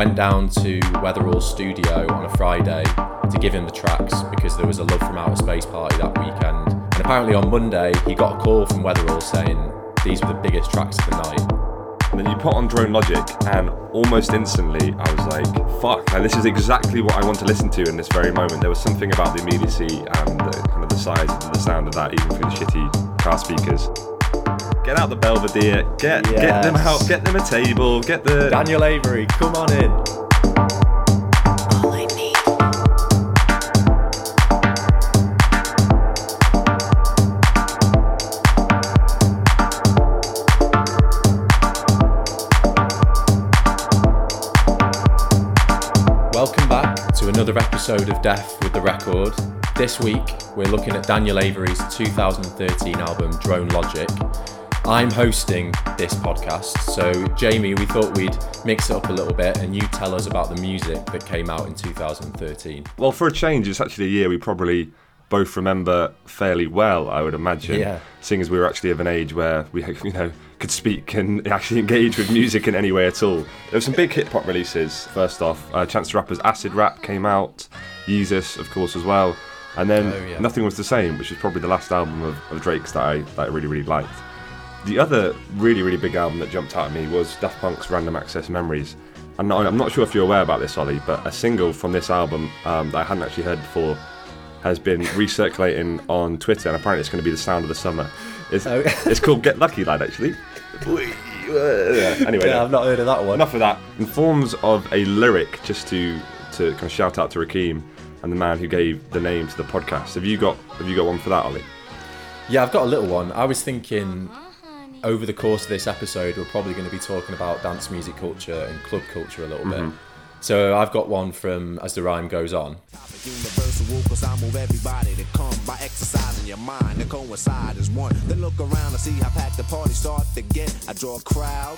went down to Weatherall Studio on a Friday to give him the tracks because there was a Love from Outer Space party that weekend. And apparently on Monday, he got a call from Weatherall saying these were the biggest tracks of the night. And then you put on Drone Logic, and almost instantly I was like, fuck, like, this is exactly what I want to listen to in this very moment. There was something about the immediacy and the, kind of the size of the sound of that, even through the shitty car speakers. Get out the Belvedere, get get them Yes. out, get them a table, get the Daniel Avery, come on in. All I need. Welcome back to another episode of Death with the Record. This week, we're looking at Daniel Avery's 2013 album Drone Logic. I'm hosting this podcast, so Jamie, we thought we'd mix it up a little bit and you tell us about the music that came out in 2013. Well, for a change, it's actually a year we probably both remember fairly well, I would imagine. Yeah. Seeing as we were actually of an age where we, you know, could speak and actually engage with music in any way at all. There were some big hip hop releases. First off, uh, Chance the Rapper's Acid Rap came out, Yeezus, of course, as well. And then Oh, yeah. Nothing Was the Same, which is probably the last album of, of Drake's that I, that I really, really liked. The other really, really big album that jumped out at me was Daft Punk's Random Access Memories. I'm not, I'm not sure if you're aware about this, Ollie, but a single from this album um, that I hadn't actually heard before has been recirculating on Twitter, and apparently it's going to be the sound of the summer. It's, Oh. it's called Get Lucky Lad, actually. anyway, Yeah, I've not heard of that one. enough of that. In forms of a lyric, just to to kind of shout out to Rakim and the man who gave the name to the podcast. Have you got Have you got one for that, Ollie? Yeah, I've got a little one. I was thinking over the course of this episode, we're probably going to be talking about dance music culture and club culture a little bit. Mm-hmm. So I've got one from As the Rhyme Goes On. Universal, cause I move everybody to come by exercising your mind. To coincide as one. Then look around and see how packed the party start to get. I draw a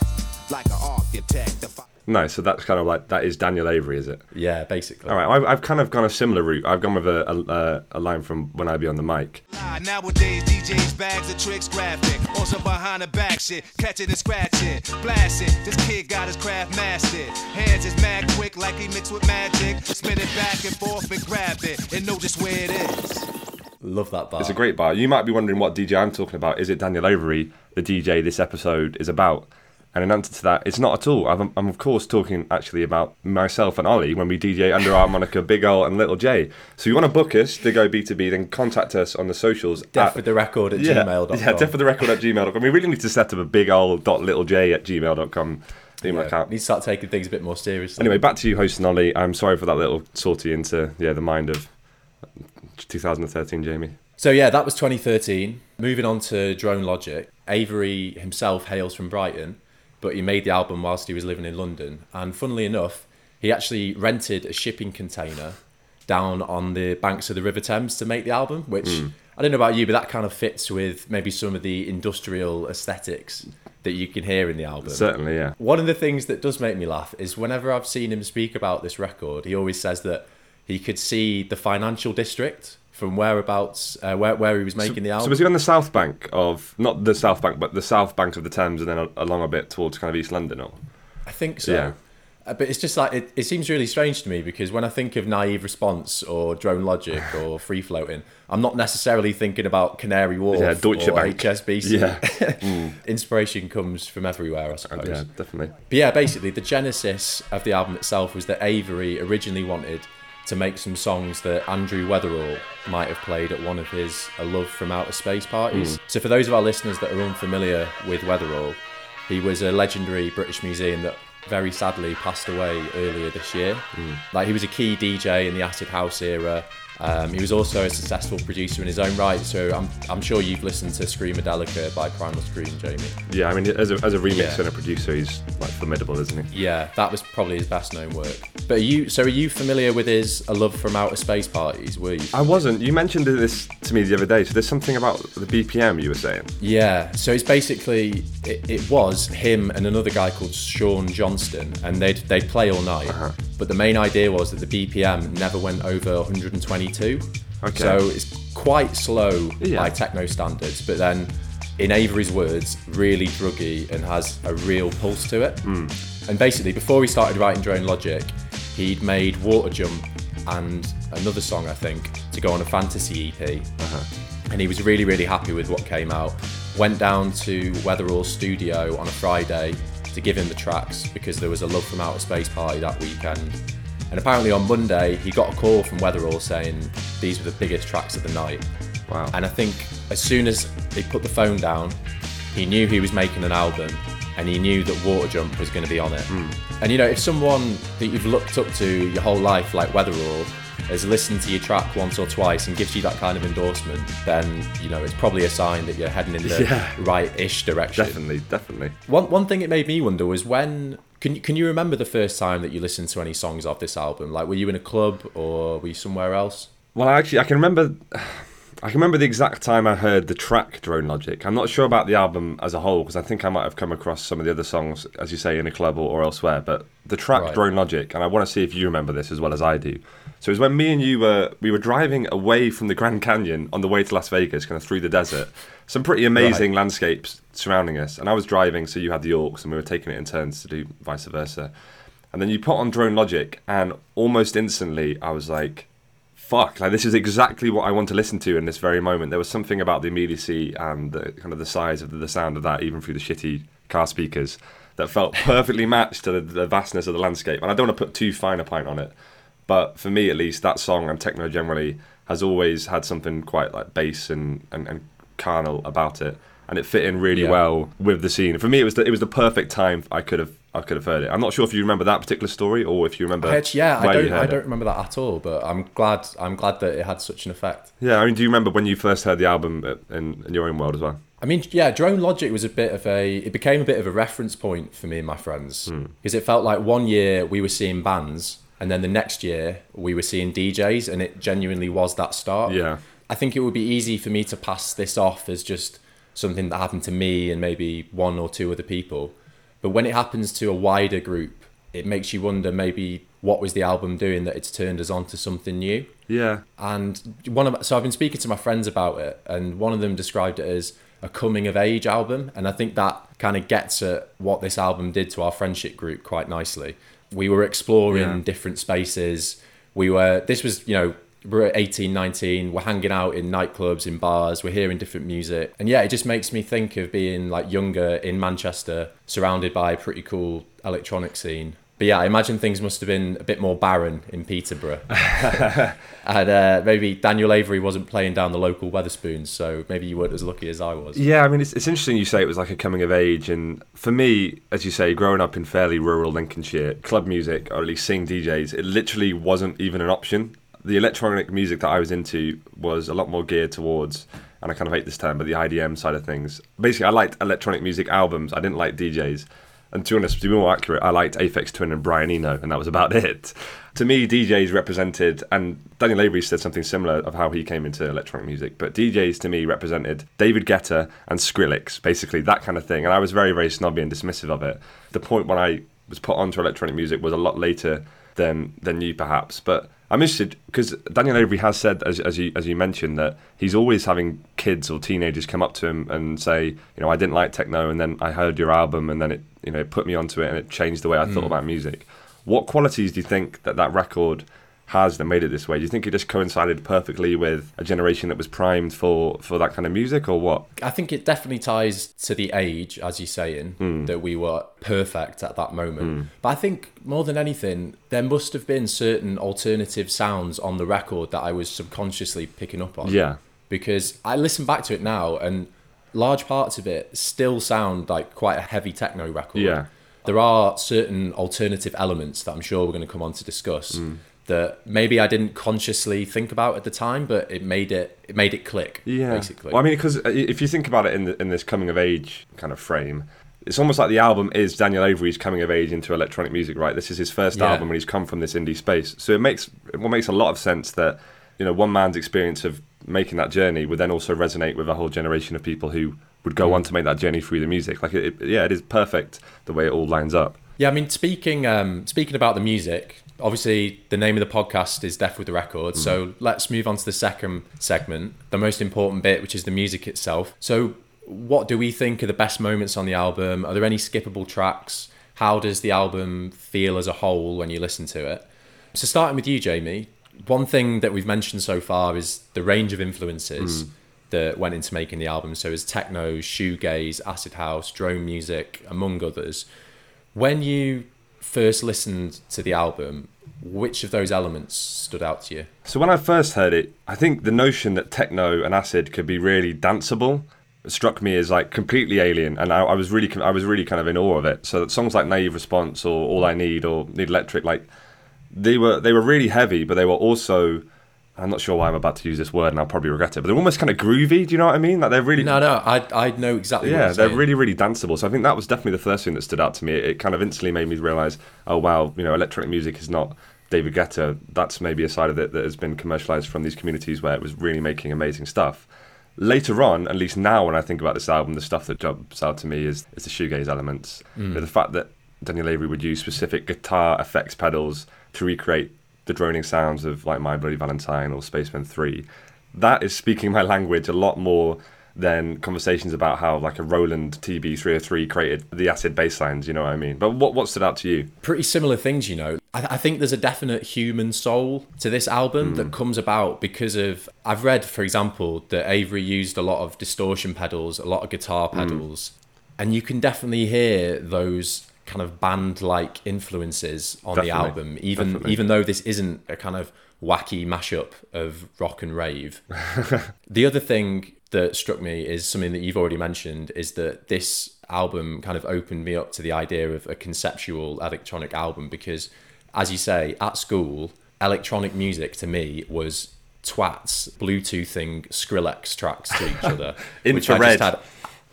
like an architect. The fi- No, so that's kind of like that is Daniel Avery, is it? Yeah, basically. All right, I've, I've kind of gone a similar route. I've gone with a, a, a line from When I Be on the Mic. Ah, nowadays, DJs bags of tricks graphic. On some behind the back shit. Catching and scratching. Blasting. This kid got his craft mastered. Hands is mad quick like he mixed with magic. Spin it back and forth and grab it. And know just where it is. Love that bar. It's a great bar. You might be wondering what DJ I'm talking about. Is it Daniel Avery, the DJ this episode is about? And in answer to that, it's not at all. I'm, I'm of course talking actually about myself and Ollie when we DJ under our moniker Big Ol and Little J. So you want to book us to go B2B, then contact us on the socials. Death at- the record at yeah, gmail.com. Yeah, death the record at gmail.com. We really need to set up a big old dot little j at gmail.com email Yeah, account. need to start taking things a bit more seriously. Anyway, back to you, host and Ollie. I'm sorry for that little sortie into yeah the mind of 2013, Jamie. So yeah, that was 2013. Moving on to Drone Logic. Avery himself hails from Brighton, but he made the album whilst he was living in London. And funnily enough, he actually rented a shipping container down on the banks of the River Thames to make the album, which hmm. I don't know about you, but that kind of fits with maybe some of the industrial aesthetics that you can hear in the album. Certainly, yeah. One of the things that does make me laugh is whenever I've seen him speak about this record, he always says that he could see the financial district from whereabouts, uh, where, where he was making the album. So was he on the south bank of not the south bank, but the south bank of the Thames, and then along a bit towards kind of East London, or I think so. Yeah. Uh, but it's just like, it, it seems really strange to me because when I think of Naive Response or Drone Logic or Free Floating, I'm not necessarily thinking about Canary Wharf Yeah, Deutsche or Bank. HSBC. Yeah. Inspiration comes from everywhere, I suppose. yeah, definitely. But yeah, basically, the genesis of the album itself was that Avery originally wanted to make some songs that Andrew Weatherall might have played at one of his A Love from Outer Space parties. Hmm. So, for those of our listeners that are unfamiliar with Weatherall, he was a legendary British musician that very sadly passed away earlier this year. Hmm. Like, he was a key DJ in the Acid House era. Um, he was also a successful producer in his own right, so I'm, I'm sure you've listened to Screamadelica by Primal Scream, Jamie. Yeah, I mean, as a, as a remix Yeah. and a producer, he's like formidable, isn't he? Yeah, that was probably his best known work. But are you so are you familiar with his A Love from Outer Space parties, were you? I wasn't. You mentioned this to me the other day. So there's something about the BPM you were saying. Yeah, so it's basically it, it was him and another guy called Sean Johnston, and they'd they'd play all night. But the main idea was that the BPM never went over 122. Okay. So it's quite slow Yeah. by techno standards, but then in Avery's words, really druggy and has a real pulse to it. Hmm. And basically, before he started writing Drone Logic, he'd made Water Jump and another song, I think, to go on a fantasy EP. Uh-huh. And he was really, really happy with what came out. Went down to Weatherall Studio on a Friday to give him the tracks because there was a Love from Outer Space party that weekend. And apparently on Monday, he got a call from Weatherall saying these were the biggest tracks of the night. Wow. And I think as soon as he put the phone down, he knew he was making an album and he knew that Water Jump was going to be on it. Hmm. And you know, if someone that you've looked up to your whole life, like Weatherall, has listened to your track once or twice and gives you that kind of endorsement, then you know it's probably a sign that you're heading in the Yeah. right-ish direction. definitely, definitely. One one thing it made me wonder was when can you, can you remember the first time that you listened to any songs off this album? Like, were you in a club or were you somewhere else? Well, actually, I can remember. I can remember the exact time I heard the track Drone Logic. I'm not sure about the album as a whole because I think I might have come across some of the other songs, as you say, in a club or, or elsewhere. But the track Right. Drone Logic, and I want to see if you remember this as well as I do. So it was when me and you were we were driving away from the Grand Canyon on the way to Las Vegas, kind of through the desert. Some pretty amazing landscapes surrounding us, and I was driving, so you had the aux, and we were taking it in turns to do vice versa. And then you put on Drone Logic, and almost instantly I was like, fuck like this is exactly what i want to listen to in this very moment. There was something about the immediacy and the kind of the size of the, the sound of that even through the shitty car speakers that felt perfectly matched to the, the vastness of the landscape. And i don't want to put too fine a point on it but for me at least that song and techno generally has always had something quite like bass and, and, and carnal about it and it fit in really Yeah. well with the scene for me it was the, it was the perfect time i could have i could have heard it i'm not sure if you remember that particular story or if you remember Actually, yeah, I don't. I heard it. don't remember that at all. But I'm glad. I'm glad that it had such an effect. Yeah, I mean, do you remember when you first heard the album uh, in, in your own world as well? I mean, yeah, Drone Logic was a bit of a. It became a bit of a reference point for me and my friends Hmm. because it felt like one year we were seeing bands, and then the next year we were seeing DJs, and it genuinely was that start. Yeah. I think it would be easy for me to pass this off as just something that happened to me and maybe one or two other people. But when it happens to a wider group, it makes you wonder maybe what was the album doing that it's turned us on to something new. Yeah, And one of so I've been speaking to my friends about it, and one of them described it as a coming of age album, and I think that kind of gets at what this album did to our friendship group quite nicely. We were exploring Yeah. different spaces. We were this was you know we're at 18, 19, we're hanging out in nightclubs, in bars, we're hearing different music, and yeah, it just makes me think of being like younger in Manchester, surrounded by a pretty cool electronic scene. But yeah, I imagine things must have been a bit more barren in Peterborough and uh, maybe Daniel Avery wasn't playing down the local Wetherspoons, so maybe you weren't as lucky as I was. yeah. I mean, it's, it's interesting you say it was like a coming of age, and for me, as you say, growing up in fairly rural Lincolnshire, club music or at least seeing DJs, it literally wasn't even an option. The electronic music that I was into was a lot more geared towards, and I kind of hate this term, but the IDM side of things. Basically, I liked electronic music albums. I didn't like DJs. And to be honest, to be more accurate, I liked Aphex Twin and Brian Eno, and that was about it. To me, DJs represented, and Daniel Avery said something similar of how he came into electronic music, but DJs to me represented David Guetta and Skrillex, basically that kind of thing. And I was very, very snobby and dismissive of it. The point when I was put onto electronic music was a lot later than than you perhaps, but I'm interested because Daniel Avery has said, as, as you as you mentioned, that he's always having kids or teenagers come up to him and say, you know, I didn't like techno, and then I heard your album, and then it, you know, it put me onto it, and it changed the way I thought mm. about music. What qualities do you think that that record has that made it this way? Do you think it just coincided perfectly with a generation that was primed for for that kind of music, or what? I think it definitely ties to the age, as you're saying, Hmm. that we were perfect at that moment. But I think more than anything, there must have been certain alternative sounds on the record that I was subconsciously picking up on. Yeah. Because I listen back to it now and large parts of it still sound like quite a heavy techno record. Yeah. There are certain alternative elements that I'm sure we're going to come on to discuss Hmm. That maybe I didn't consciously think about at the time, but it made it it made it click. Yeah. basically. Well, I mean, because if you think about it in the, in this coming of age kind of frame, it's almost like the album is Daniel Avery's coming of age into electronic music, right? This is his first Yeah. album when he's come from this indie space. So it makes it makes a lot of sense that you know one man's experience of making that journey would then also resonate with a whole generation of people who would Mm. go on to make that journey through the music. Like, it, it- yeah, it is perfect the way it all lines up. Yeah, I mean, speaking um, speaking about the music, obviously the name of the podcast is Death with the Record. So mm-hmm. let's move on to the second segment, the most important bit, which is the music itself. So, what do we think are the best moments on the album? Are there any skippable tracks? how does the album feel as a whole when you listen to it? So, starting with you, Jamie, one thing that we've mentioned so far is the range of influences mm. that went into making the album. So, as techno, shoegaze, acid house, drone music, among others. When you first listened to the album, which of those elements stood out to you? So when I first heard it, I think the notion that techno and acid could be really danceable struck me as like completely alien, and I, I was really, I was really kind of in awe of it. So songs like "Naive Response" or "All I Need" or "Need Electric," like they were, they were really heavy, but they were also. I'm not sure why I'm about to use this word, and I'll probably regret it. But they're almost kind of groovy. Do you know what I mean? Like they're really No, no, I, I know exactly what yeah, they're saying. really, really danceable. So I think that was definitely the first thing that stood out to me. It, it kind of instantly made me realise, oh wow, you know, electronic music is not David Guetta. That's maybe a side of it that has been commercialised from these communities where it was really making amazing stuff. Later on, at least now, when I think about this album, the stuff that jumps out to me is, is the shoegaze elements. Mm. You know, the fact that Daniel Avery would use specific guitar effects pedals to recreate the droning sounds of like My Bloody Valentine or Spacemen 3. That is speaking my language a lot more than conversations about how like a Roland TB303 created the acid bass lines, you know what I mean? But what, what stood out to you? pretty similar things, you know. I, I think there's a definite human soul to this album that hmm. comes about because of. I've read, for example, that Avery used a lot of distortion pedals, a lot of guitar hmm. pedals, and you can definitely hear those kind of band-like influences on the album, even definitely. even though this isn't a kind of wacky mashup of rock and rave. the other thing that struck me is something that you've already mentioned is that this album kind of opened me up to the idea of a conceptual electronic album because as you say at school electronic music to me was twats bluetoothing skrillex tracks to each other which I Infrared. just had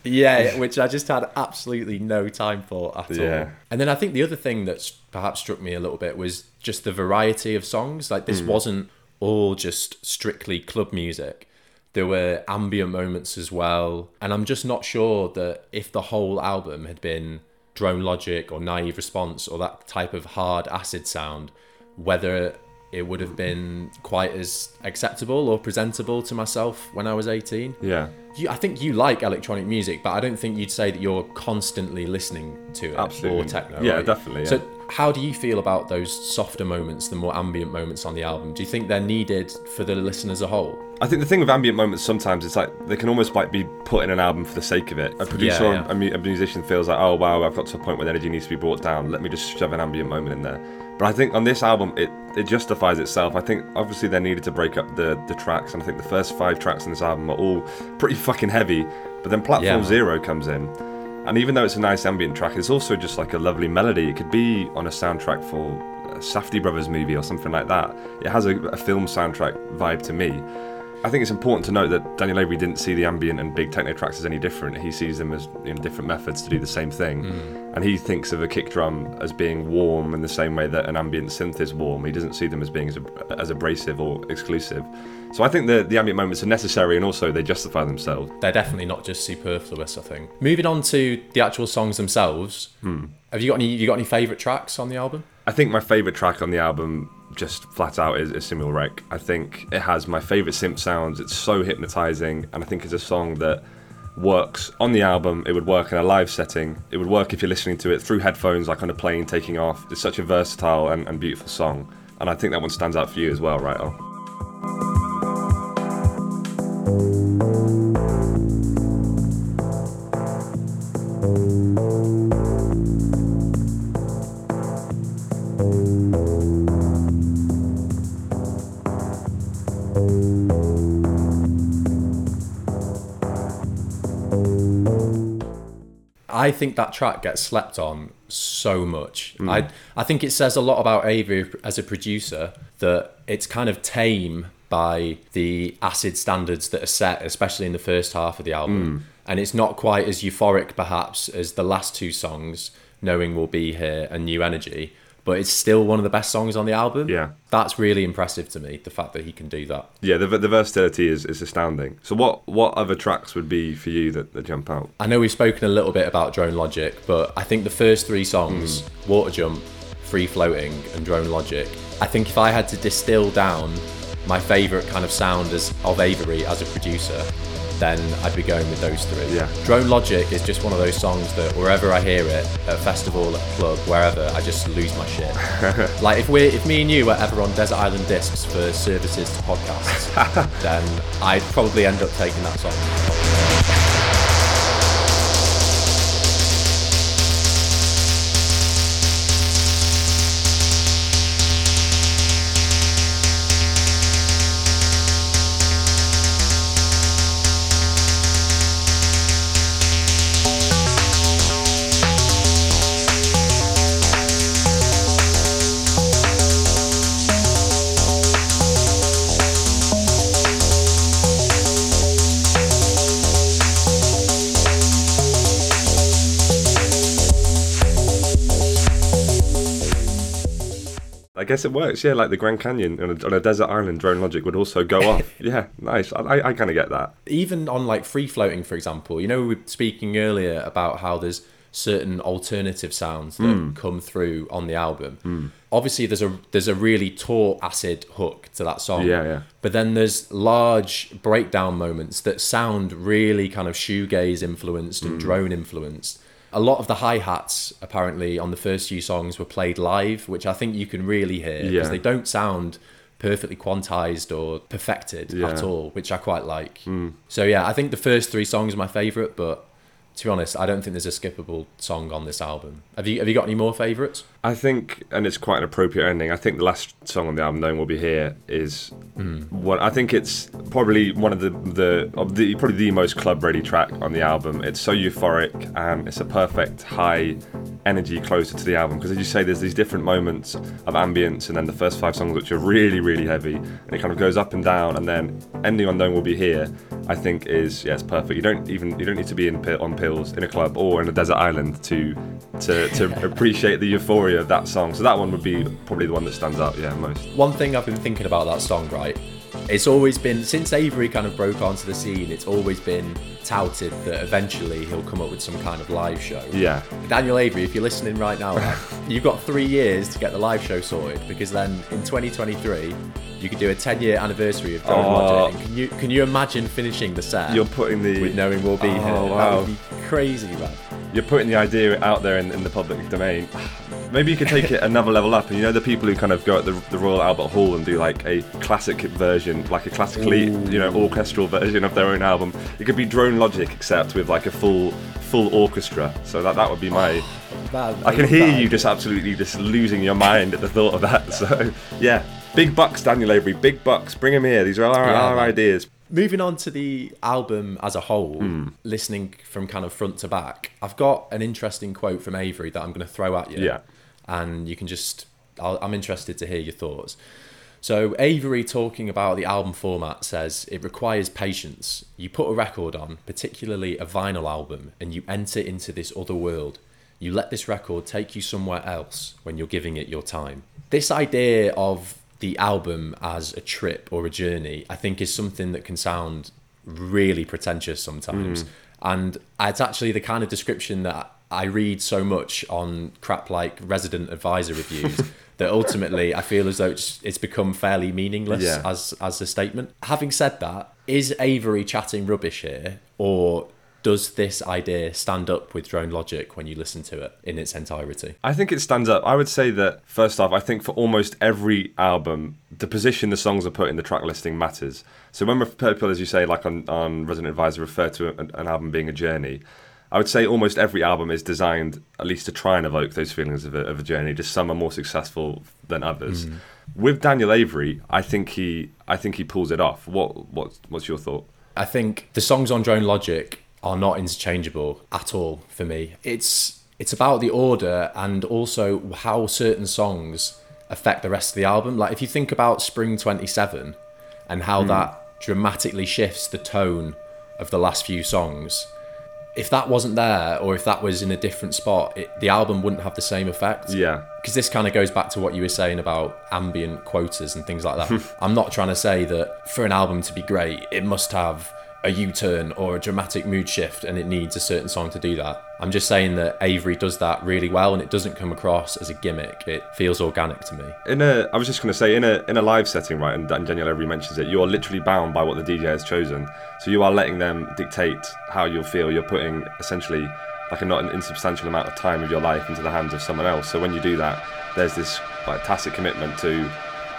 yeah which i just had absolutely no time for at Yeah. all and then i think the other thing that's perhaps struck me a little bit was just the variety of songs. Like this hmm. wasn't all just strictly club music. There were ambient moments as well. And i'm just not sure that if the whole album had been drone logic or naive response or that type of hard acid sound whether it would have been quite as acceptable or presentable to myself when i was 18 Yeah. you, I think you like electronic music, but I don't think you'd say that you're constantly listening to it Absolutely. or techno. Yeah, right? definitely, So, how do you feel about those softer moments, the more ambient moments on the album? Do you think they're needed for the listener as a whole? I think the thing with ambient moments sometimes it's like they can almost like be put in an album for the sake of it. A producer Yeah, yeah. or a, a musician feels like, oh wow, I've got to a point where the energy needs to be brought down. Let me just shove an ambient moment in there. But I think on this album, it it justifies itself. I think obviously they needed to break up the the tracks, and I think the first five tracks in this album are all pretty fucking heavy. But then Platform Yeah. Zero comes in, and even though it's a nice ambient track, it's also just like a lovely melody. It could be on a soundtrack for a Safdie Brothers movie or something like that. It has a, a film soundtrack vibe to me. I think it's important to note that Daniel Avery didn't see the ambient and big techno tracks as any different. He sees them as you know, different methods to do the same thing. And he thinks of a kick drum as being warm in the same way that an ambient synth is warm. He doesn't see them as being as, as abrasive or exclusive. So I think the, the ambient moments are necessary and also they justify themselves. They're definitely not just superfluous. I think. Moving on to the actual songs themselves. Hmm. Have you got any? You got any favorite tracks on the album? I think my favourite track on the album, just flat out, is, is Simulrec. I think it has my favourite synth sounds. It's so hypnotising, and I think it's a song that works on the album. It would work in a live setting. It would work if you're listening to it through headphones, like on a plane taking off. It's such a versatile and, and beautiful song, and I think that one stands out for you as well, right? Al? I think that track gets slept on so much. Hmm. I I think it says a lot about Avery as a producer that it's kind of tame by the acid standards that are set, especially in the first half of the album. Hmm. And it's not quite as euphoric, perhaps, as the last two songs, "Knowing We'll Be Here" and "New Energy." But it's still one of the best songs on the album. Yeah. that's really impressive to me. The fact that he can do that. Yeah, the, the versatility is, is astounding. So, what what other tracks would be for you that, that jump out? I know we've spoken a little bit about Drone Logic, but I think the first three songs, hmm. Water Jump, Free Floating, and Drone Logic, I think if I had to distill down my favourite kind of sound as of Avery as a producer, then I'd be going with those three. Yeah. Drone Logic is just one of those songs that wherever I hear it, at a festival, at a club, wherever, I just lose my shit. like if we if me and you were ever on Desert Island Discs for services to podcasts, then I'd probably end up taking that song. Guess it works. Yeah, like the Grand Canyon on a, on a desert island, drone logic would also go off. Yeah, nice. I, I, kind of get that. even on like free floating for example you know we were speaking earlier about how there's certain alternative sounds that Hmm. come through on the album obviously there's a there's a really taut acid hook to that song Yeah, yeah. but then there's large breakdown moments that sound really kind of shoegaze influenced Hmm. and drone influenced a lot of the hi-hats apparently on the first few songs were played live which i think you can really hear because Yeah. they don't sound perfectly quantized or perfected Yeah. at all which i quite like hmm. so yeah i think the first three songs are my favorite but to be honest i don't think there's a skippable song on this album have you have you got any more favorites I think, and it's quite an appropriate ending. I think the last song on the album, "Knowing We'll Be Here," is what I think it's probably one of the the of the probably the most club ready track on the album. It's so euphoric and it's a perfect high energy closer to the album because as you say, there's these different moments of ambience, and then the first five songs which are really really heavy, and it kind of goes up and down, and then ending on "Knowing We'll Be Here." I think is yeah, it's perfect. You don't even you don't need to be in on pills in a club or in a desert island to to, to appreciate the euphoria of that song. So that one would be probably the one that stands out, yeah, most. one thing I've been thinking about that song, right? It's always been since Avery kind of broke onto the scene. It's always been touted that eventually he'll come up with some kind of live show. Yeah. Daniel Avery, if you're listening right now, like, you've got three years to get the live show sorted because then in 2023 you could do a 10 year anniversary of Drone Oh. Can you can you imagine finishing the set You're putting the with knowing we'll be Oh, here? That wow. would be crazy, man. You're putting the idea out there in, in the public domain. Maybe you could take it another level up, and you know the people who kind of go at the, the Royal Albert Hall and do like a classic version, like a classically, you know, orchestral version of their own album. It could be Drone Logic, except with like a full full orchestra. So that that would be my. Oh, man, I can hear that. you just absolutely just losing your mind at the thought of that. So yeah, big bucks, Daniel Avery, big bucks. Bring them here. These are our, Yeah, our ideas. Moving on to the album as a whole, hmm. listening from kind of front to back, I've got an interesting quote from Avery that I'm going to throw at you. Yeah. And you can just, I'll, I'm interested to hear your thoughts. So, Avery talking about the album format says it requires patience. You put a record on, particularly a vinyl album, and you enter into this other world. You let this record take you somewhere else when you're giving it your time. This idea of the album as a trip or a journey, I think, is something that can sound really pretentious sometimes. Mm. And it's actually the kind of description that I read so much on crap like resident advisor reviews that ultimately I feel as though it's, it's become fairly meaningless Yeah. as as a statement. Having said that, is Avery chatting rubbish here, or does this idea stand up with Drone Logic when you listen to it in its entirety? I think it stands up. I would say that first off, I think for almost every album, the position the songs are put in the track listing matters. So when people, as you say, like on, on Resident Advisor, refer to an, an album being a journey, I would say almost every album is designed at least to try and evoke those feelings of a, of a journey. Just some are more successful than others. Mm. With Daniel Avery, I think he, I think he pulls it off. What, what, what's your thought? I think the songs on Drone Logic are not interchangeable at all for me. It's it's about the order and also how certain songs affect the rest of the album. Like if you think about Spring 27 and how hmm. that dramatically shifts the tone of the last few songs. If that wasn't there or if that was in a different spot, it, the album wouldn't have the same effect Yeah. because this kind of goes back to what you were saying about ambient quotas and things like that. I'm not trying to say that for an album to be great, it must have a U-turn or a dramatic mood shift and it needs a certain song to do that. I'm just saying that Avery does that really well and it doesn't come across as a gimmick. It feels organic to me. In a, I was just going to say, in a in a live setting, right, and, and Daniel Avery mentions it, you are literally bound by what the DJ has chosen. So you are letting them dictate how you'll feel. You're putting essentially like a not an insubstantial amount of time of your life into the hands of someone else. So when you do that, there's this like tacit commitment to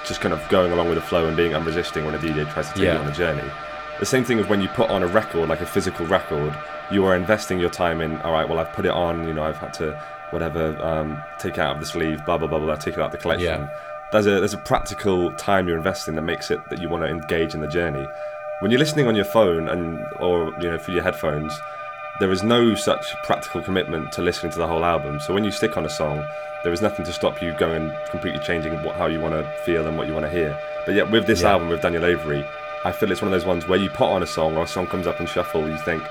just kind of going along with the flow and being unresisting when a DJ tries to take Yeah. you on a journey. The same thing as when you put on a record, like a physical record, you are investing your time in. All right, well, I've put it on. You know, I've had to whatever um, take out of the sleeve, blah blah blah blah, take it out of the collection. Yeah. There's a there's a practical time you're investing that makes it that you want to engage in the journey. When you're listening on your phone and or you know through your headphones, there is no such practical commitment to listening to the whole album. So when you stick on a song, there is nothing to stop you going and completely changing what, how you want to feel and what you want to hear. But yet with this Yeah. album with Daniel Avery, I feel it's one of those ones where you put on a song or a song comes up and shuffle, you think,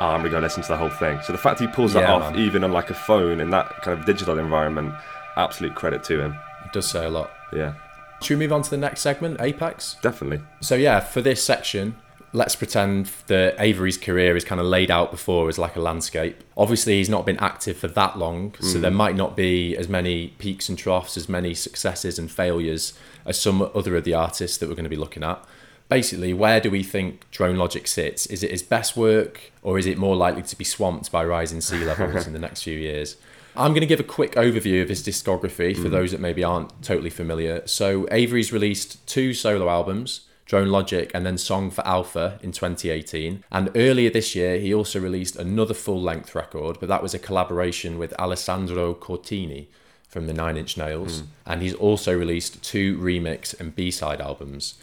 oh, I'm gonna go listen to the whole thing. So the fact he pulls that Yeah, off, man. even on like a phone in that kind of digital environment, absolute credit to him. It does say a lot. Yeah, Should we move on to the next segment, Apex? definitely. So yeah, for this section, let's pretend that Avery's career is kind of laid out before as like a landscape. Obviously, he's not been active for that long, so mm. there might not be as many peaks and troughs, as many successes and failures as some other of the artists that we're going to be looking at. Basically, where do we think Drone Logic sits? Is it his best work, or is it more likely to be swamped by rising sea levels in the next few years? I'm going to give a quick overview of his discography for mm. those that maybe aren't totally familiar. So, Avery's released two solo albums, Drone Logic and then Song for Alpha in 2018. And earlier this year, he also released another full length record, but that was a collaboration with Alessandro Cortini from the Nine Inch Nails. Mm. And he's also released two remix and B side albums.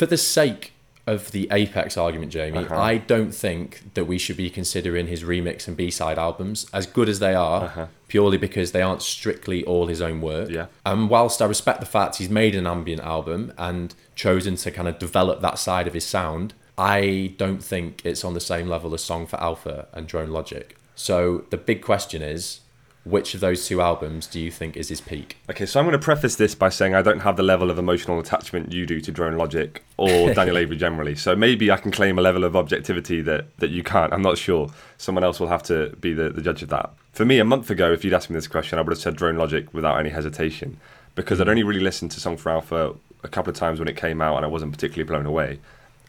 For the sake of the Apex argument, Jamie, uh-huh. I don't think that we should be considering his remix and B side albums as good as they are, uh-huh. purely because they aren't strictly all his own work. Yeah. And whilst I respect the fact he's made an ambient album and chosen to kind of develop that side of his sound, I don't think it's on the same level as Song for Alpha and Drone Logic. So the big question is, which of those two albums do you think is his peak? Okay, so I'm going to preface this by saying I don't have the level of emotional attachment you do to Drone Logic or Daniel Avery generally. So maybe I can claim a level of objectivity that, that you can't. I'm not sure. Someone else will have to be the, the judge of that. For me, a month ago, if you'd asked me this question, I would have said Drone Logic without any hesitation because I'd hmm. only really listened to Song for Alpha a couple of times when it came out and I wasn't particularly blown away.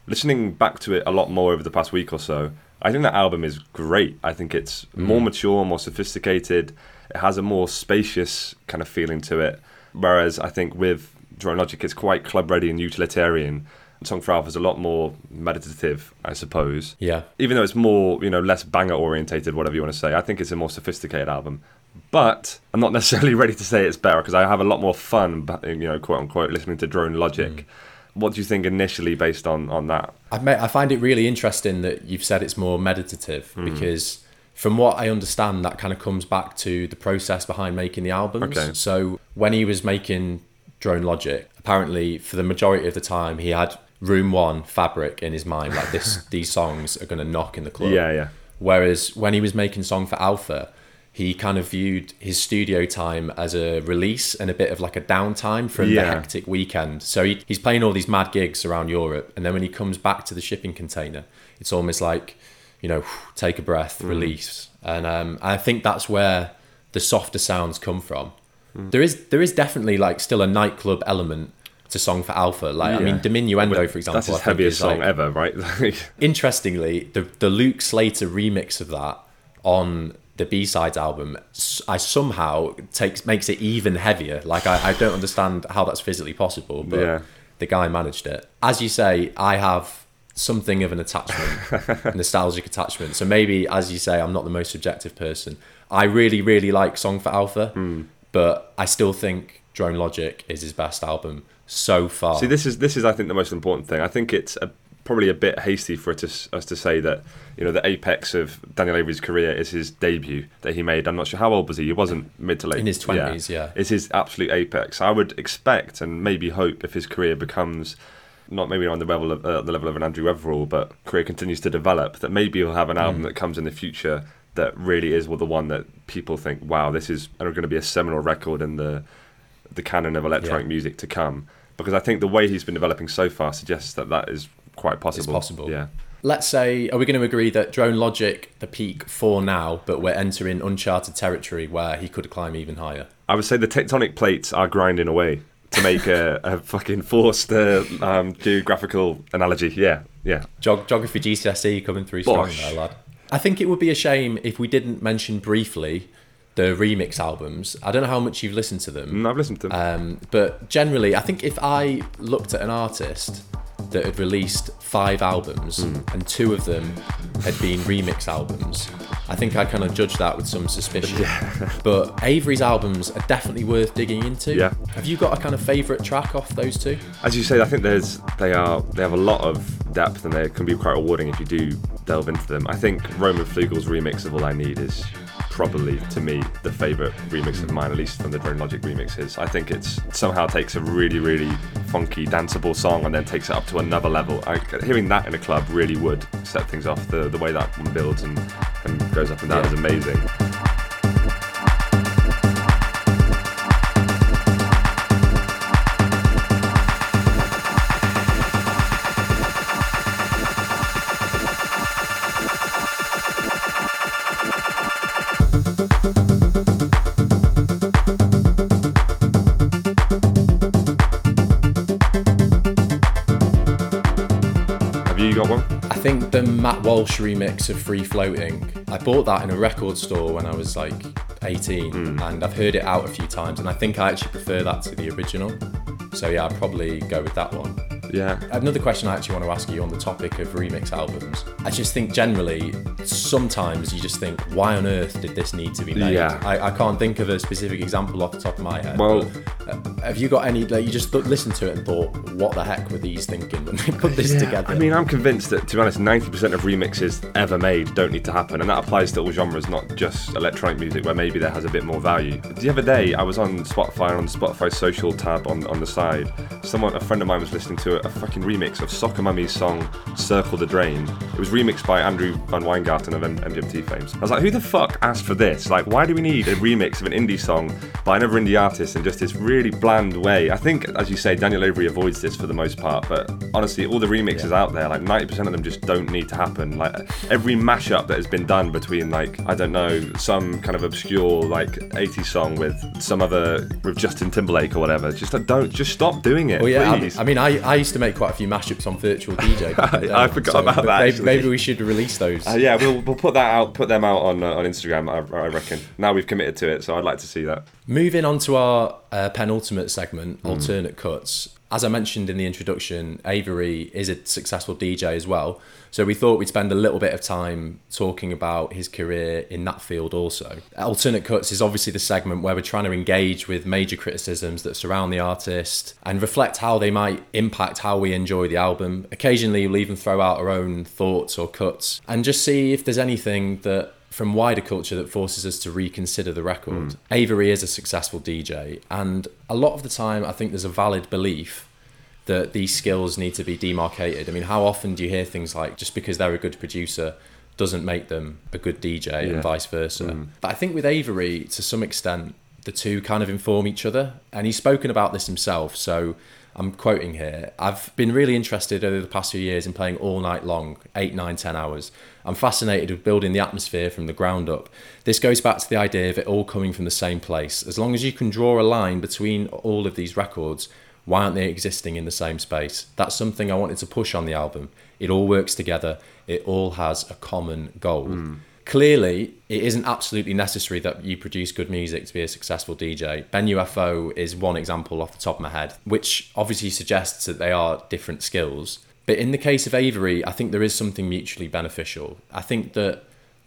Listening back to it a lot more over the past week or so, I think that album is great. I think it's mm. more mature, more sophisticated. It has a more spacious kind of feeling to it. Whereas I think with Drone Logic, it's quite club ready and utilitarian. Song for Alpha is a lot more meditative, I suppose. Yeah. Even though it's more, you know, less banger orientated, whatever you want to say, I think it's a more sophisticated album. But I'm not necessarily ready to say it's better because I have a lot more fun, you know, quote unquote, listening to Drone Logic. Mm. What do you think initially based on on that? I, find it really interesting that you've said it's more meditative hmm. because, from what I understand, that kind of comes back to the process behind making the albums. Okay. So when he was making Drone Logic, apparently for the majority of the time he had Room One Fabric in his mind, like this, these songs are going to knock in the club. Yeah, yeah. Whereas when he was making Song for Alpha, he kind of viewed his studio time as a release and a bit of like a downtime from the Yeah. hectic weekend. So he, he's playing all these mad gigs around Europe, and then when he comes back to the shipping container, it's almost like, you know, take a breath, Mm. release. And um, I think that's where the softer sounds come from. Mm. There is there is definitely like still a nightclub element to Song for Alpha. Like I mean, Yeah. Diminuendo, for example, That's his heaviest song like- ever, right? interestingly, the the Luke Slater remix of that on the B sides album, I somehow takes makes it even heavier. Like I, I don't understand how that's physically possible, but Yeah. the guy managed it. As you say, I have something of an attachment, nostalgic attachment. So maybe, as you say, I'm not the most subjective person. I really, really like Song for Alpha, Hmm. but I still think Drone Logic is his best album so far. See, this is this is I think the most important thing. I think it's a, probably a bit hasty for to, us to say that you know the apex of Daniel Avery's career is his debut that he made. I'm not sure how old was he. He wasn't mid to late In his 20s, yeah. It's his absolute apex. I would expect and maybe hope if his career becomes not maybe on the level of uh, the level of an Andrew Weatherall, but career continues to develop, that maybe he'll have an album that comes in the future that really is well, the one that people think, wow, this is going to be a seminal record in the the canon of electronic Yeah. music to come. Because I think the way he's been developing so far suggests that that is quite possible. possible. Yeah. Let's say, are we going to agree that Drone Logic, the peak for now, but we're entering uncharted territory where he could climb even higher? I would say the tectonic plates are grinding away to make a, a fucking forced uh, um, geographical analogy. Yeah, yeah. Geog- geography GCSE coming through strong Bosh. there, lad. I think it would be a shame if we didn't mention briefly the remix albums. I don't know how much you've listened to them. Mm, I've listened to them. Um, but generally, I think if I looked at an artist that had released five albums hmm. and two of them had been remix albums, I think I kind of judged that with some suspicion. But Avery's albums are definitely worth digging into. Yeah. Have you got a kind of favourite track off those two? As you say, I think there's they are they have a lot of depth and they can be quite rewarding if you do delve into them. I think Roman Flugel's remix of All I Need is probably to me the favourite remix of mine, at least from the Drone Logic remixes. I think it's somehow takes a really really funky danceable song and then takes it up to another level. I, hearing that in a club really would set things off. The the way that one builds and, and goes up and down Yeah. is amazing. Walsh remix of Free Floating, I bought that in a record store when I was like 18 hmm. and I've heard it out a few times and I think I actually prefer that to the original. So yeah, I'd probably go with that one. Yeah. Another question I actually want to ask you on the topic of remix albums. I just think generally, sometimes you just think, why on earth did this need to be made? Yeah. I, I can't think of a specific example off the top of my head. Well- have you got any, like, you just th- listened to it and thought, what the heck were these thinking when they put this together? I mean, I'm convinced that, to be honest, 90% of remixes ever made don't need to happen, and that applies to all genres, not just electronic music, where maybe there has a bit more value. The other day, I was on Spotify on the Spotify social tab on, on the side. Someone, a friend of mine, was listening to a, a fucking remix of Soccer Mummy's song "Circle the Drain." It was remixed by Andrew VanWyngarden of M- MGMT fame. I was like, who the fuck asked for this? Like, why do we need a remix of an indie song by another indie artist in just this really bland way? I think, as you say, Daniel Avery avoids this for the most part, but honestly, all the remixes out there, like 90% of them just don't need to happen. Like every mashup that has been done between, like, I don't know, some kind of obscure like 80s song with some other with Justin Timberlake or whatever, just like, don't just stop doing it. Well, yeah, I, please. I mean, I, I used to make quite a few mashups on Virtual DJ. I forgot about that, Maybe, maybe we should release those. Uh, yeah, we'll, we'll put that out, put them out on uh, on Instagram. I, I reckon. Now we've committed to it, so I'd like to see that. Moving on to our uh, penultimate segment, Hmm. alternate cuts. As I mentioned in the introduction, Avery is a successful DJ as well. So we thought we'd spend a little bit of time talking about his career in that field also. Alternate cuts is obviously the segment where we're trying to engage with major criticisms that surround the artist and reflect how they might impact how we enjoy the album. Occasionally, we'll even throw out our own thoughts or cuts and just see if there's anything that from wider culture that forces us to reconsider the record. Hmm. Avery is a successful DJ, and a lot of the time, I think there's a valid belief that these skills need to be demarcated. I mean, how often do you hear things like just because they're a good producer doesn't make them a good DJ Yeah. and vice versa? Hmm. But I think with Avery, to some extent, the two kind of inform each other, and he's spoken about this himself. So I'm quoting here. I've been really interested over the past few years in playing all night long, eight, nine, ten hours. I'm fascinated with building the atmosphere from the ground up. This goes back to the idea of it all coming from the same place. As long as you can draw a line between all of these records, why aren't they existing in the same space? That's something I wanted to push on the album. It all works together, it all has a common goal. Hmm. Clearly, it isn't absolutely necessary that you produce good music to be a successful DJ. Ben UFO is one example off the top of my head, which obviously suggests that they are different skills. But in the case of Avery, I think there is something mutually beneficial. I think that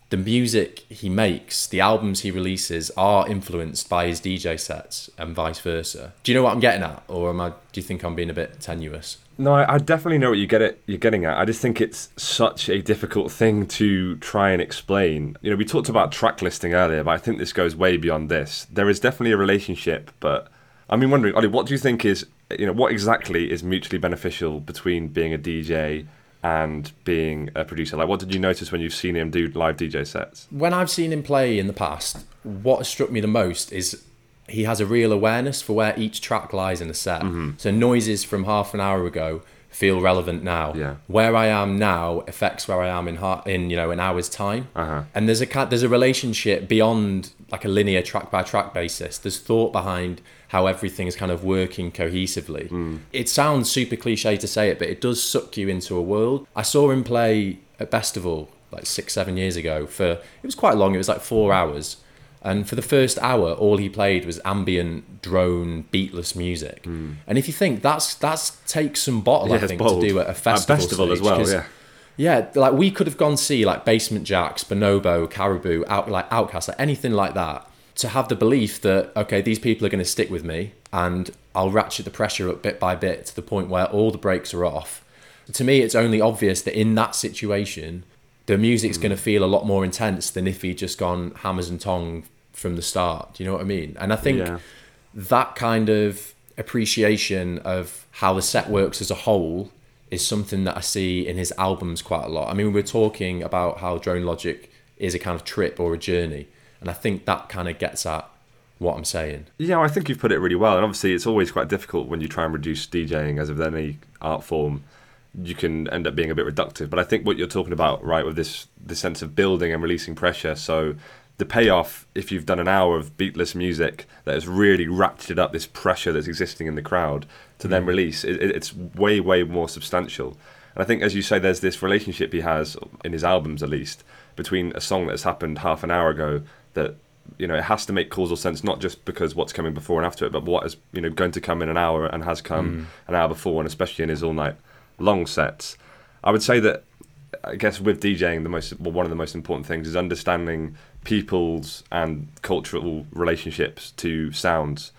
the music he makes, the albums he releases, are influenced by his DJ sets and vice versa. Do you know what I'm getting at, or am I? Do you think I'm being a bit tenuous? No, I, I definitely know what you get it. You're getting at. I just think it's such a difficult thing to try and explain. You know, we talked about track listing earlier, but I think this goes way beyond this. There is definitely a relationship, but I mean, wondering, Ollie, what do you think is, you know, what exactly is mutually beneficial between being a DJ and being a producer? Like, what did you notice when you've seen him do live DJ sets? when I've seen him play in the past, what struck me the most is he has a real awareness for where each track lies in a set. So noises from half an hour ago feel relevant now. Yeah. Where I am now affects where I am in heart in you know an hour's time. Uh-huh. And there's a there's a relationship beyond like a linear track by track basis. There's thought behind how everything is kind of working cohesively. Hmm. It sounds super cliche to say it, but it does suck you into a world. I saw him play at Festival like six seven years ago for it was quite long. It was like four hours. And for the first hour, all he played was ambient, drone, beatless music. And if you think that's that's takes some bottle. Yeah, I think, bold. to do at a At festival, festival as well. yeah. yeah, like we could have gone see like Basement Jaxx, Bonobo, Caribou, out like OutKast, like anything like that. To have the belief that okay, these people are going to stick with me, and I'll ratchet the pressure up bit by bit to the point where all the brakes are off. To me, it's only obvious that in that situation, the music's going to feel a lot more intense than if he'd just gone hammers and tong from the start. Do you know what I mean? And I think Yeah. that kind of appreciation of how the set works as a whole is something that I see in his albums quite a lot. I mean, we're talking about how Drone Logic is a kind of trip or a journey, and I think that kind of gets at what I'm saying. Yeah, I think you've put it really well. And obviously, it's always quite difficult when you try and reduce DJing as of any art form. You can end up being a bit reductive. But I think what you're talking about, right, with this this sense of building and releasing pressure. So the payoff, if you've done an hour of beatless music that has really ratcheted up this pressure that's existing in the crowd to then mm. release, it, it- it's way, way more substantial. And I think, as you say, there's this relationship he has in his albums, at least, between a song that has happened half an hour ago that you know it has to make causal sense, not just because what's coming before and after it, but what is you know going to come in an hour and has come mm. an hour before, and especially in his all night long sets. I would say that I guess with DJing, the most well, one of the most important things is understanding people's and cultural relationships to sounds,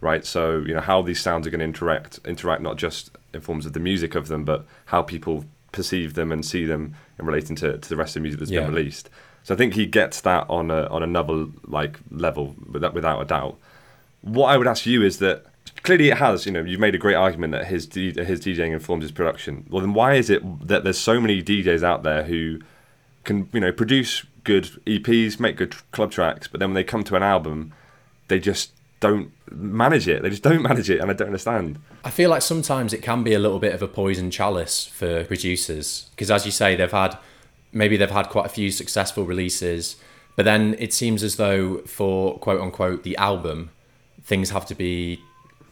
right? So you know how these sounds are going to interact, interact not just in forms of the music of them, but how people perceive them and see them in relating to, to the rest of the music that's Yeah. been released. So I think he gets that on a on another like level without without a doubt. What I would ask you is that clearly it has. You know, you've made a great argument that his his DJing informs his production. Well, then why is it that there's so many DJs out there who can you know produce good EPs, make good club tracks, but then when they come to an album, they just don't manage it. They just don't manage it, and I don't understand. I feel like sometimes it can be a little bit of a poison chalice for producers because, as you say, they've had maybe they've had quite a few successful releases, but then it seems as though for quote unquote the album, things have to be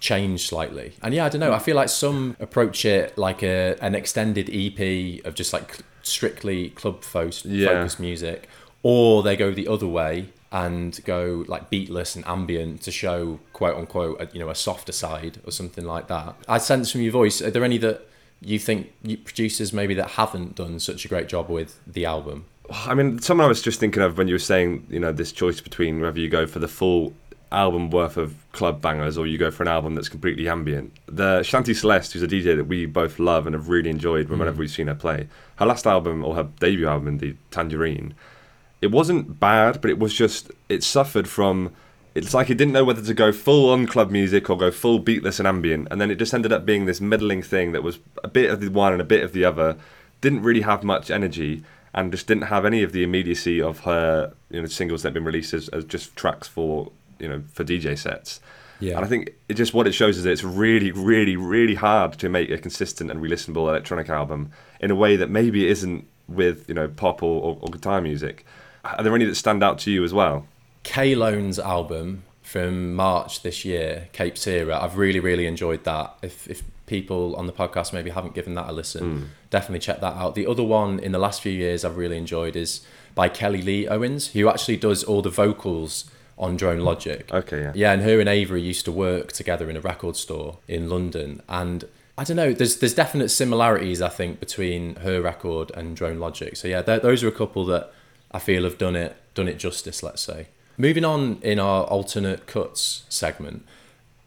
changed slightly. And yeah, I don't know. I feel like some approach it like a an extended EP of just like strictly club fo- Yeah. focused music, or they go the other way and go like beatless and ambient to show quote unquote a, you know a softer side or something like that. I sense from your voice. Are there any that you think producers maybe that haven't done such a great job with the album? I mean, someone I was just thinking of when you were saying, you know, this choice between whether you go for the full album worth of club bangers or you go for an album that's completely ambient. The Shanti Celeste, who's a DJ that we both love and have really enjoyed mm. whenever we've seen her play, her last album or her debut album, the Tangerine, it wasn't bad, but it was just it suffered from. It's like it didn't know whether to go full on club music or go full beatless and ambient, and then it just ended up being this middling thing that was a bit of the one and a bit of the other. Didn't really have much energy, and just didn't have any of the immediacy of her you know singles that have been released as, as just tracks for you know for DJ sets. Yeah. And I think it just what it shows is that it's really, really, really hard to make a consistent and re-listenable electronic album in a way that maybe it isn't with you know pop or, or, or guitar music. Are there any that stand out to you as well? K Lone's album from March this year, Cape Cira. I've really, really enjoyed that. If, if people on the podcast maybe haven't given that a listen, hmm. definitely check that out. The other one in the last few years I've really enjoyed is by Kelly Lee Owens, who actually does all the vocals on Drone Logic. Okay, yeah. Yeah, and her and Avery used to work together in a record store in London. And I don't know, there's there's definite similarities I think between her record and Drone Logic. So yeah, those are a couple that I feel have done it done it justice. Let's say. Moving on in our alternate cuts segment,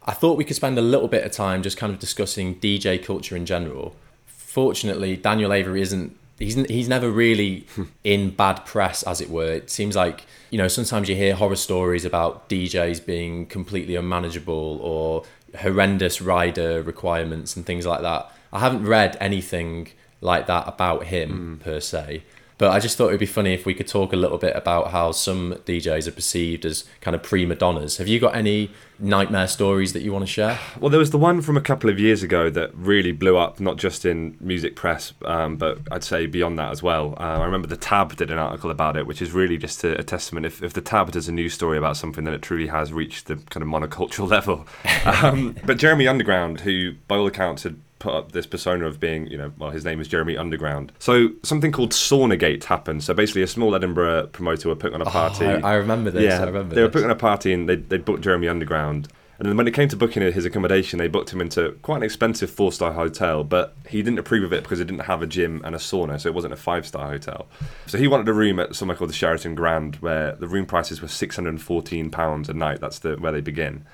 I thought we could spend a little bit of time just kind of discussing DJ culture in general. Fortunately, Daniel Avery isn't. He's, he's never really in bad press, as it were. It seems like, you know, sometimes you hear horror stories about DJs being completely unmanageable or horrendous rider requirements and things like that. I haven't read anything like that about him hmm. per se. But I just thought it'd be funny if we could talk a little bit about how some DJs are perceived as kind of prima donnas. Have you got any nightmare stories that you want to share? Well, there was the one from a couple of years ago that really blew up, not just in music press, um, but I'd say beyond that as well. Uh, I remember the Tab did an article about it, which is really just a, a testament. If, if the Tab does a news story about something, then it truly has reached the kind of monocultural level. Um, but Jeremy Underground, who by all accounts had put up this persona of being, you know, well, his name is Jeremy Underground. So something called Saunagate happened. So basically, a small Edinburgh promoter were putting on a oh, party. Oh, I, I remember this. Yeah, I remember they were this. on a party and they they booked Jeremy Underground. And then when it came to booking his accommodation, they booked him into quite an expensive four star hotel, but he didn't approve of it because it didn't have a gym and a sauna, so it wasn't a five star hotel. So he wanted a room at somewhere called the Sheraton Grand, where the room prices were six hundred and fourteen pounds a night. That's the where they begin.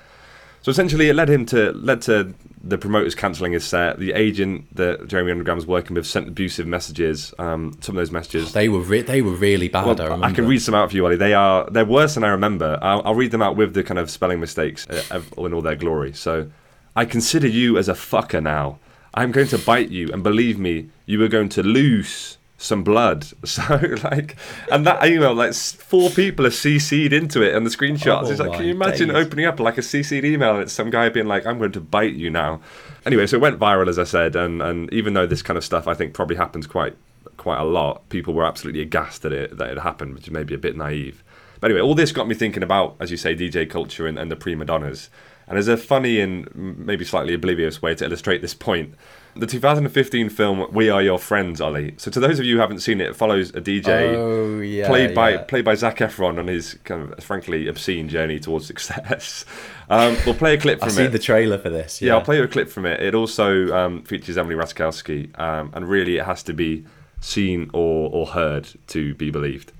So essentially, it led him to led to the promoters cancelling his set. The agent that Jeremy Underground was working with sent abusive messages. Um, some of those messages They were re- they were really bad. well, I I, can read some out for you, Ollie. They are they're worse than I remember. I'll, I'll read them out with the kind of spelling mistakes uh, in all their glory. So, I consider you as a fucker now. I'm going to bite you, and believe me, you are going to lose some blood. So, like, and that email, like, four people are CC'd into it, and the screenshots. Oh it's like, can you imagine days. opening up like a CC'd email and it's some guy being like, I'm going to bite you now. Anyway, so it went viral, as I said, and, and even though this kind of stuff I think probably happens quite quite a lot, people were absolutely aghast that it that it happened, which is maybe a bit naive. But anyway, all this got me thinking about, as you say, DJ culture and, and the prima donnas. And as a funny and maybe slightly oblivious way to illustrate this point, the 2015 film "We Are Your Friends," Ollie. So to those of you who haven't seen it, it follows a DJ Oh, yeah, played by yeah. played by Zac Efron on his kind of frankly obscene journey towards success. Um, we'll play a clip from it. I've it. seen the trailer for this. Yeah, Yeah, I'll play you a clip from it. It also um, features Emily Ratajkowski, um, and really it has to be seen or, or heard to be believed.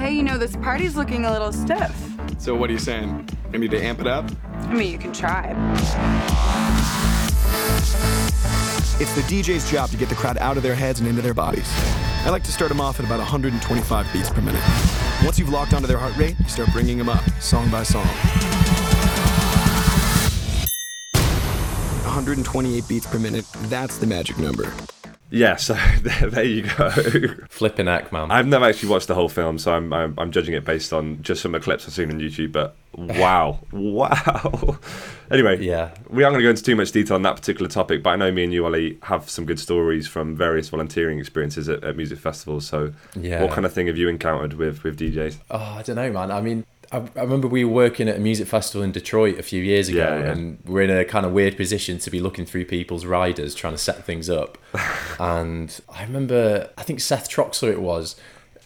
Hey, you know, this party's looking a little stiff. So what are you saying? I need to amp it up? I mean, you can try. It's the DJ's job to get the crowd out of their heads and into their bodies. I like to start them off at about 125 beats per minute. Once you've locked onto their heart rate, you start bringing them up, song by song. 128 beats per minute, that's the magic number. Yeah, so there, there you go. flipping act, man. I've never actually watched the whole film, so I'm, I'm I'm judging it based on just some of the clips I've seen on YouTube. But wow, wow. anyway, Yeah. we aren't going to go into too much detail on that particular topic, but I know me and you, Ollie, have some good stories from various volunteering experiences at, at music festivals. So, Yeah. what kind of thing have you encountered with with DJs? Oh, I don't know, man. I mean, I, I remember we were working at a music festival in Detroit a few years ago, Yeah, yeah. and we're in a kind of weird position to be looking through people's riders trying to set things up. and I remember, I think Seth Troxler it was.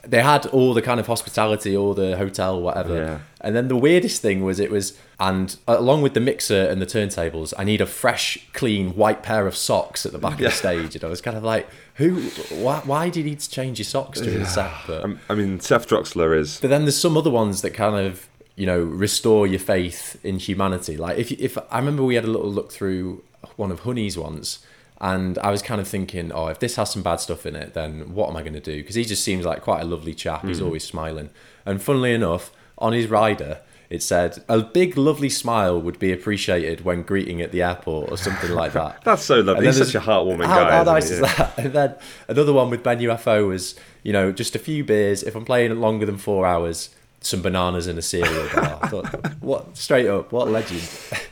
They had all the kind of hospitality, all the hotel, whatever. Yeah. And then the weirdest thing was it was, and along with the mixer and the turntables, I need a fresh, clean, white pair of socks at the back of the stage. And I was kind of like, who, why, why do you need to change your socks during the set? But, Um, I mean, Seth Troxler is but then there's some other ones that kind of you know restore your faith in humanity. Like if if I remember we had a little look through one of Hunee's ones, and I was kind of thinking, oh, if this has some bad stuff in it, then what am I going to do? Because he just seems like quite a lovely chap. He's mm. always smiling, and funnily enough, on his rider. It said a big, lovely smile would be appreciated when greeting at the airport or something like that. That's so lovely. He's such a heartwarming how, guy, How nice he? is that? And then another one with Ben UFO was, you know, just a few beers. If I'm playing longer than four hours, some bananas in a cereal bar. I thought, what? Straight up, what a legend.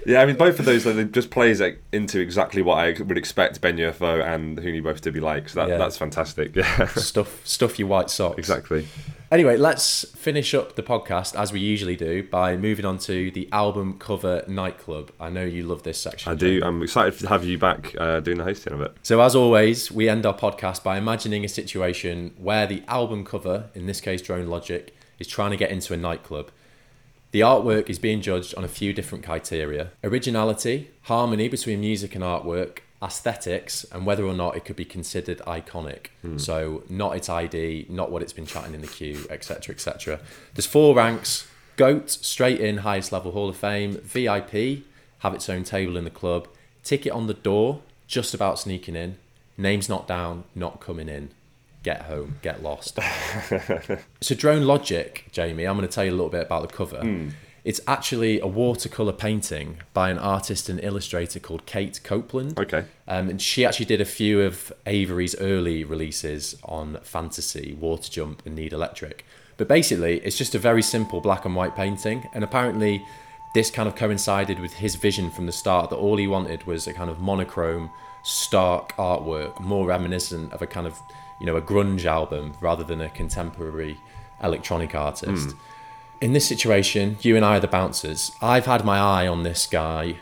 Yeah, I mean, both of those like, it just plays like, into exactly what I would expect Ben UFO and Hunee both to be like. So that, Yeah. that's fantastic. Yeah, Stuff, stuff your white socks. exactly. Anyway, let's finish up the podcast as we usually do by moving on to the album cover nightclub. I know you love this section. I do. I'm excited to have you back uh, doing the hosting of it. So, as always, we end our podcast by imagining a situation where the album cover, in this case Drone Logic, is trying to get into a nightclub. The artwork is being judged on a few different criteria originality, harmony between music and artwork, aesthetics, and whether or not it could be considered iconic. Hmm. So, not its ID, not what it's been chatting in the queue, etc. etc. There's four ranks GOAT, straight in, highest level Hall of Fame, VIP, have its own table in the club, ticket on the door, just about sneaking in, names not down, not coming in, get home, get lost. so, Drone Logic, Jamie, I'm going to tell you a little bit about the cover. It's actually a watercolor painting by an artist and illustrator called Kate Copeland. Okay. Um, and she actually did a few of Avery's early releases on Phantasy, Water Jump, and Need Electric. But basically, it's just a very simple black and white painting. And apparently, this kind of coincided with his vision from the start that all he wanted was a kind of monochrome, stark artwork, more reminiscent of a kind of, you know, a grunge album rather than a contemporary electronic artist. Hmm. In this situation, you and I are the bouncers. I've had my eye on this guy,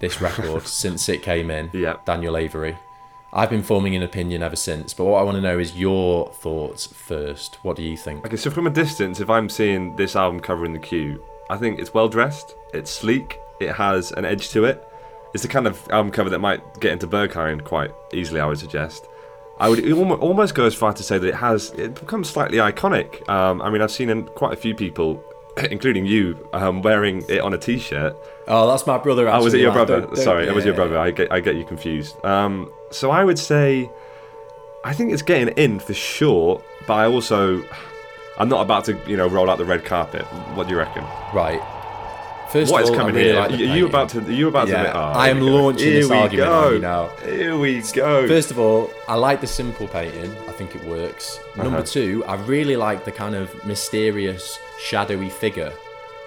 this record, since it came in, Yeah. Daniel Avery. I've been forming an opinion ever since, but what I want to know is your thoughts first. What do you think? Okay, so from a distance, if I'm seeing this album cover in the queue, I think it's well dressed, it's sleek, it has an edge to it. It's the kind of album cover that might get into Berghain quite easily, I would suggest. I would almost go as far to say that it has it becomes slightly iconic. Um, I mean, I've seen in quite a few people, including you, um, wearing it on a T-shirt. Oh, that's my brother. Oh, was it your brother? Don't- don't- Sorry, it was your brother. I get, I get you confused. Um, so I would say, I think it's getting in for sure, but I also, I'm not about to, you know, roll out the red carpet. What do you reckon? Right. First What of is all, coming really here? like are you about to? Are you about Yeah, to? Oh, I am launching Here this argument go. on you now. Here we go. First of all, I like the simple painting. I think it works. Number Uh-huh. two, I really like the kind of mysterious, shadowy figure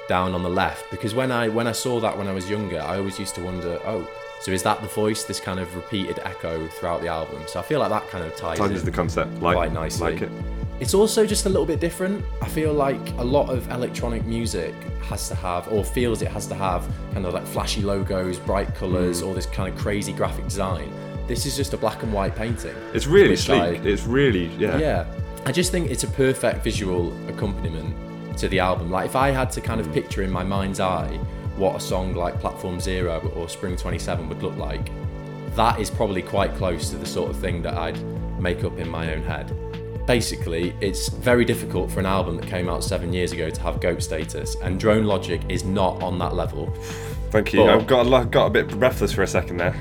down on the left because when I when I saw that when I was younger, I always used to wonder, oh, so is that the voice? This kind of repeated echo throughout the album. So I feel like that kind of ties Tightens in the concept. Like, quite nicely. Like it. It's also just a little bit different. I feel like a lot of electronic music has to have, or feels it has to have, kind of like flashy logos, bright colours, all mm. this kind of crazy graphic design. This is just a black and white painting. It's really sleek. I- it's really yeah. yeah. I just think it's a perfect visual accompaniment to the album. Like if I had to kind of picture in my mind's eye what a song like Platform Zero or Spring 27 would look like, that is probably quite close to the sort of thing that I'd make up in my own head. Basically, it's very difficult for an album that came out seven years ago to have GOAT status, and Drone Logic is not on that level. Thank you. But- I've got a, got a bit breathless for a second there.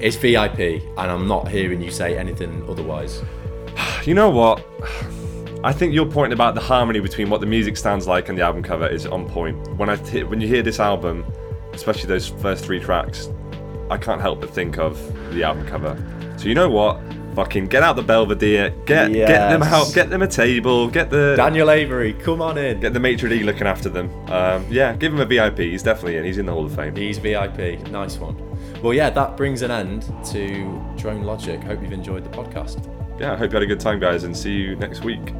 It's VIP, and I'm not hearing you say anything otherwise. You know what? I think your point about the harmony between what the music sounds like and the album cover is on point. When I t- when you hear this album, especially those first three tracks, I can't help but think of the album cover. So you know what? Fucking get out the Belvedere, get get them out, get them a table, get the Daniel Avery, come on in. get the maitre d looking after them. Um, yeah, give him a VIP. He's definitely in. He's in the Hall of Fame. He's VIP. Nice one. Well, yeah, that brings an end to Drone Logic. Hope you've enjoyed the podcast. Yeah, I hope you had a good time, guys, and see you next week.